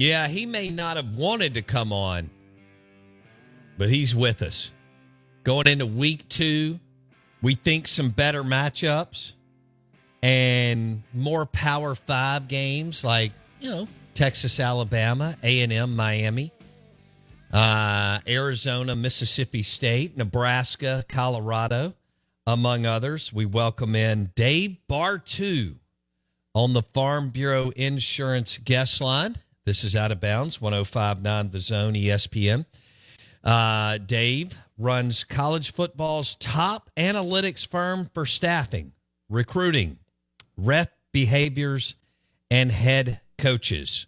Yeah, he may not have wanted to come on, but he's with us. Going into week two, we think some better matchups and more Power Five games like you know Texas, Alabama, A and M, Miami, uh, Arizona, Mississippi State, Nebraska, Colorado, among others. We welcome in Dave Bartoo on the Farm Bureau Insurance guest line. This is Out of Bounds, 1059 The Zone, ESPN. Uh, Dave runs college football's top analytics firm for staffing, recruiting, rep behaviors, and head coaches.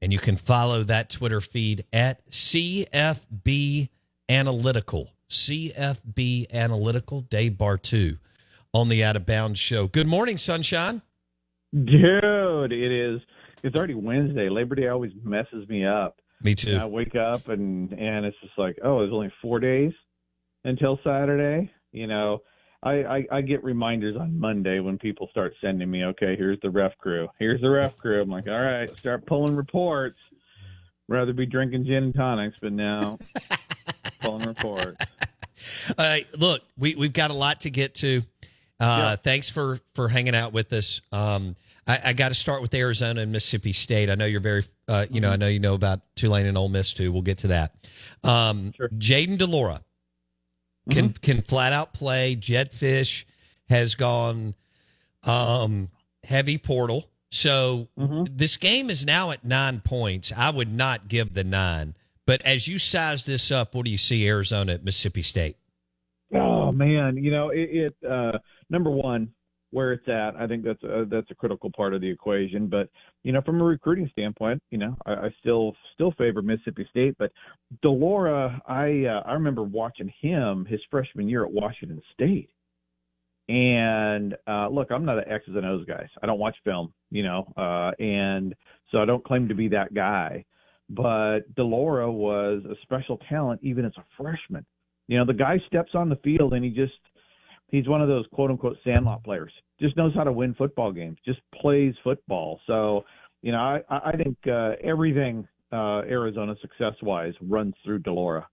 And you can follow that Twitter feed at CFB Analytical. CFB Analytical, Dave Bartoo on the Out of Bounds show. Good morning, Sunshine. Dude, it is it's already Wednesday. Labor Day always messes me up. Me too. And I wake up and and it's just like, oh, there's only four days until Saturday. You know, I, I I get reminders on Monday when people start sending me, okay, here's the ref crew, here's the ref crew. I'm like, all right, start pulling reports. Rather be drinking gin and tonics, but now pulling reports. Uh, look, we we've got a lot to get to. Uh, yeah. Thanks for for hanging out with us. Um, I, I got to start with Arizona and Mississippi State. I know you're very, uh, you know, I know you know about Tulane and Ole Miss too. We'll get to that. Um, sure. Jayden de Laura can mm-hmm. can flat out play. Jedd Fisch has gone um, heavy portal. So mm-hmm. this game is now at nine points. I would not give the nine. But as you size this up, what do you see Arizona at Mississippi State? Oh man, you know it. it uh, number one, where it's at. I think that's a, that's a critical part of the equation. But you know, from a recruiting standpoint, you know, I, I still still favor Mississippi State. But de Laura, I uh, I remember watching him his freshman year at Washington State. And uh, look, I'm not an X's and O's guy. I don't watch film, you know, uh, and so I don't claim to be that guy. But de Laura was a special talent even as a freshman. You know, the guy steps on the field and he just he's one of those quote unquote sandlot players. Just knows how to win football games. Just plays football. So, you know, I, I think uh, everything uh, Arizona success wise runs through de Laura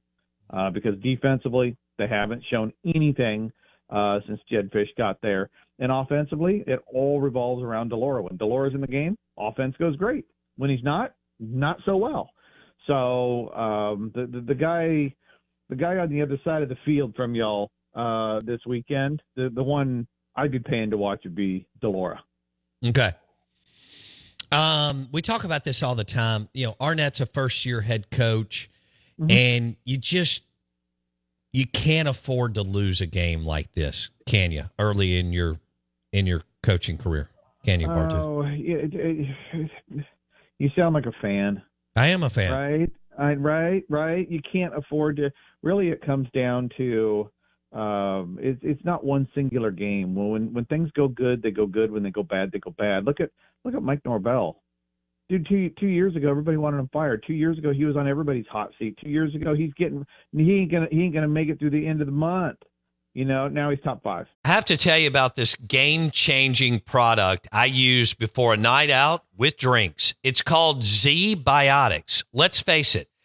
uh, because defensively they haven't shown anything uh, since Jedd Fisch got there, and offensively it all revolves around de Laura. When de Laura's in the game, offense goes great. When he's not, not so well. So um, the, the the guy the guy on the other side of the field from y'all uh, this weekend. The the one I'd be paying to watch would be de Laura. Okay. Um, we talk about this all the time. You know, Arnett's a first year head coach, mm-hmm. and you just you can't afford to lose a game like this, can you? Early in your in your coaching career, can you? Oh, it, it, you sound like a fan. I am a fan, right? I, right, right. You can't afford to. Really, it comes down to um, it's it's not one singular game. When when things go good, they go good. When they go bad, they go bad. Look at look at Mike Norvell. Dude, two two years ago, everybody wanted him fired. Two years ago, he was on everybody's hot seat. Two years ago, he's getting he ain't gonna he ain't gonna make it through the end of the month. You know, now he's top five. I have to tell you about this game changing product I use before a night out with drinks. It's called ZBiotics. Let's face it,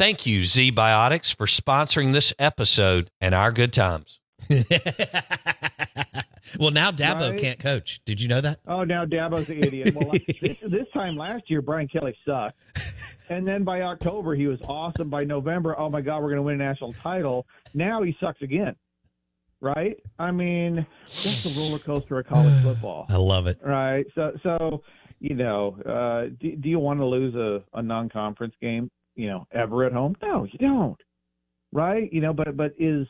Thank you, ZBiotics, for sponsoring this episode and our good times. well, now Dabo right? can't coach. Did you know that? Oh, now Dabo's an idiot. Well, this, this, time last year, Brian Kelly sucked. and then by October he was awesome. By November, oh my God, we're going to win a national title. Now he sucks again. Right? I mean, that's the roller coaster of college football. I love it. Right? So, so you know, uh, do, do you want to lose a, a non-conference game? You know, ever at home? No, you don't. Right? You know, but but is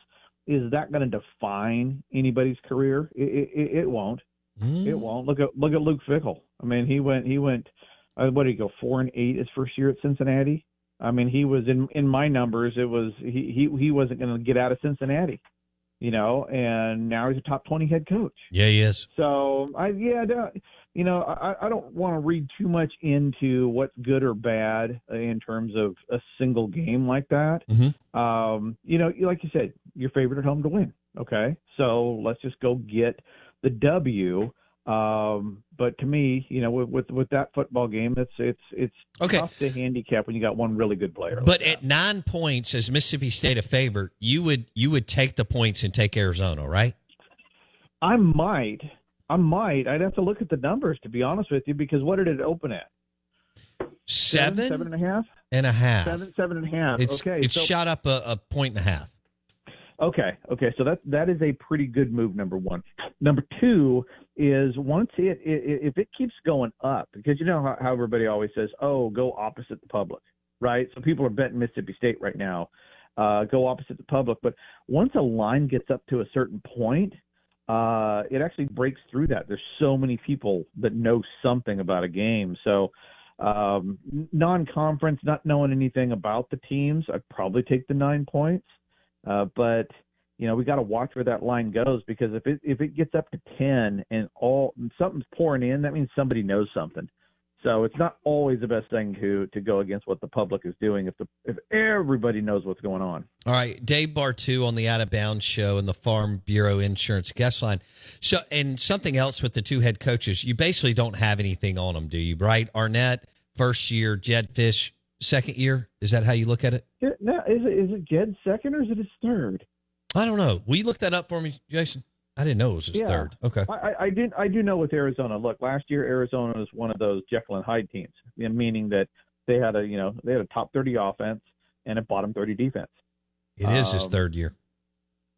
is that going to define anybody's career? It, it, it won't. Mm. It won't. Look at look at Luke Fickell. I mean, he went he went. Uh, what did he go four and eight his first year at Cincinnati? I mean, he was in in my numbers. It was he he he wasn't going to get out of Cincinnati, you know. And now he's a top twenty head coach. Yeah, he is. So I yeah, you know, I I don't want to read too much into what's good or bad in terms of a single game like that. Mhm. Um, you know, like you said, your favorite at home to win. Okay, so let's just go get the W. Um, but to me, you know, with, with with that football game, it's it's it's Okay. tough to handicap when you got one really good player. like But that. at nine points, as Mississippi State a favorite, you would you would take the points and take Arizona, right? I might, I might. I'd have to look at the numbers to be honest with you, because what did it open at? Seven, seven and a half, and a half. seven, seven and a half. It's okay, it's so, shot up a, a point and a half. Okay, okay, so that that is a pretty good move. Number one. Number two is once it, it if it keeps going up, because you know how, how everybody always says, "Oh, go opposite the public," right? So people are betting Mississippi State right now. Uh, go opposite the public, but once a line gets up to a certain point, uh, it actually breaks through that. There's so many people that know something about a game, so um, non-conference, not knowing anything about the teams, I'd probably take the nine points. Uh, but you know, we got to watch where that line goes because if it if it gets up to ten and all and something's pouring in, that means somebody knows something. So it's not always the best thing to to go against what the public is doing if the if everybody knows what's going on. All right, Dave Bartoo on the Out of Bounds show and the Farm Bureau Insurance guest line. So, and something else with the two head coaches, you basically don't have anything on them, do you? Right? Arnett, first year, Jedd Fisch, second year. Is that how you look at it? Yeah, Now, is it is it Jedd's second or is it his third? I don't know. Will you look that up for me, Jason? I didn't know it was his Yeah. third. Okay. I, I- I did I do know with Arizona. Look, last year Arizona was one of those Jekyll and Hyde teams, meaning that they had a you know they had a top thirty offense and a bottom thirty defense. It is his Um, third year.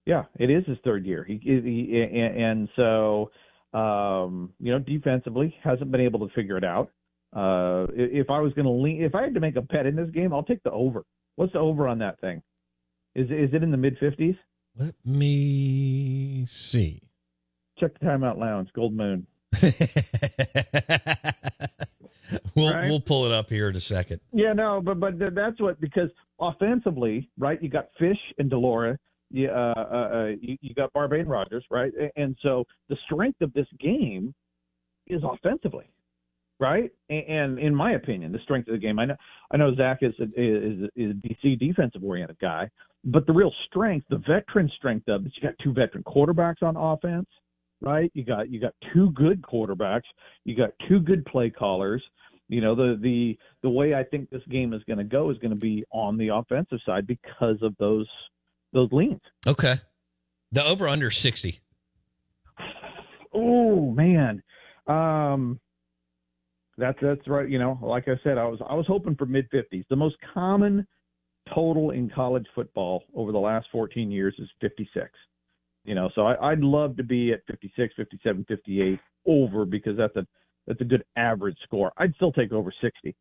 Yeah, it is his third year. He, he and, and so um, you know defensively hasn't been able to figure it out. Uh, if I was going to lean, if I had to make a bet in this game, I'll take the over. What's the over on that thing? Is is it in the mid fifties? Let me see. Check the timeout lounge, Gold Moon. we'll Right. we'll pull it up here in a second. Yeah, no, but but that's what because offensively, right? You got Fisch and de Laura. You, uh, uh, uh, you, you got Barbane Rogers, right? And so the strength of this game is offensively, right? And, and in my opinion, the strength of the game. I know I know Zach is a, is is a DC defensive oriented guy, but the real strength, the veteran strength of it, you got two veteran quarterbacks on offense, right? You got you got two good quarterbacks, you got two good play callers. You know the the the way I think this game is going to go is going to be on the offensive side because of those those leans. Okay. The over under 60. Oh man, um, that's that's right. You know, like I said, I was I was hoping for mid fifties. The most common total in college football over the last 14 years is 56. You know, so I, I'd love to be at 56, 57, 58 over because that's a that's a good average score. I'd still take over 60.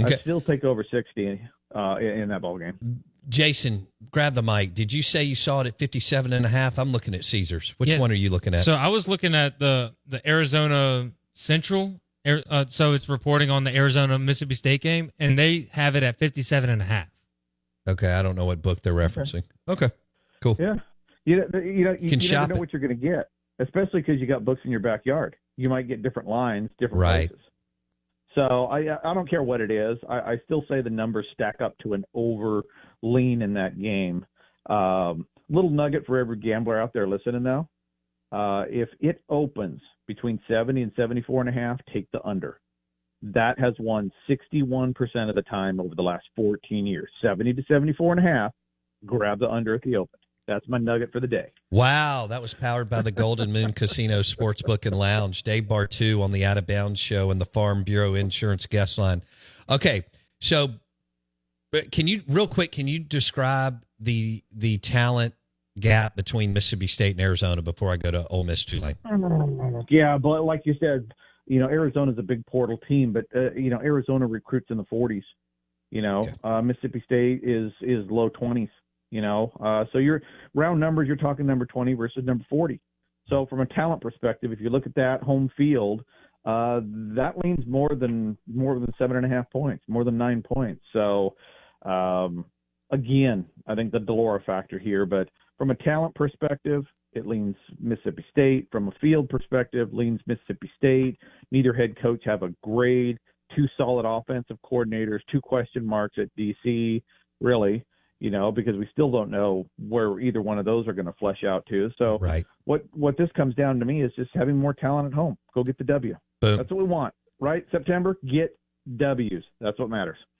Okay. I'd still take over 60 uh, in, in that ball game. Jason, grab the mic. Did you say you saw it at 57 and a half? I'm looking at Caesars. Which Yeah. one are you looking at? So I was looking at the the Arizona Central. Ar- Uh, so it's reporting on the Arizona Mississippi State game, and they have it at 57 and a half. okay, I don't know what book they're referencing. Okay. Cool. Yeah, you know, you know, you, Can you shop never know it. what you're going to get, especially because you got books in your backyard. You might get different lines, different Right. places. So I I don't care what it is. I, I still say the numbers stack up to an over lean in that game. Um, little nugget for every gambler out there listening now. Uh, if it opens between 70 and 74 and a half, take the under. That has won 61% of the time over the last 14 years. 70 to 74 and a half, grab the under at the open. That's my nugget for the day. Wow, that was powered by the Golden Moon Casino Sportsbook and Lounge. Dave Bartoo on the Out of Bounds show and the Farm Bureau Insurance guest line. Okay, so But can you real quick? Can you describe the the talent gap between Mississippi State and Arizona before I go to Ole Miss Tulane? Yeah, but like you said, you know Arizona's a big portal team, but uh, you know Arizona recruits in the 40s. You know okay. uh, Mississippi State is is low 20s. You know, uh, so you're round numbers. You're talking number 20 versus number 40. So from a talent perspective, if you look at that home field, uh, that leans more than more than seven and a half points, more than nine points. So um, again, I think the de Laura factor here, but from a talent perspective, it leans Mississippi State. From a field perspective, leans Mississippi State. Neither head coach have a grade. Two solid offensive coordinators. Two question marks at DC. Really, you know, because we still don't know where either one of those are going to flesh out to. So, right. what what this comes down to me is just having more talent at home. Go get the W. Boom. That's what we want, right? September, get W's. That's what matters.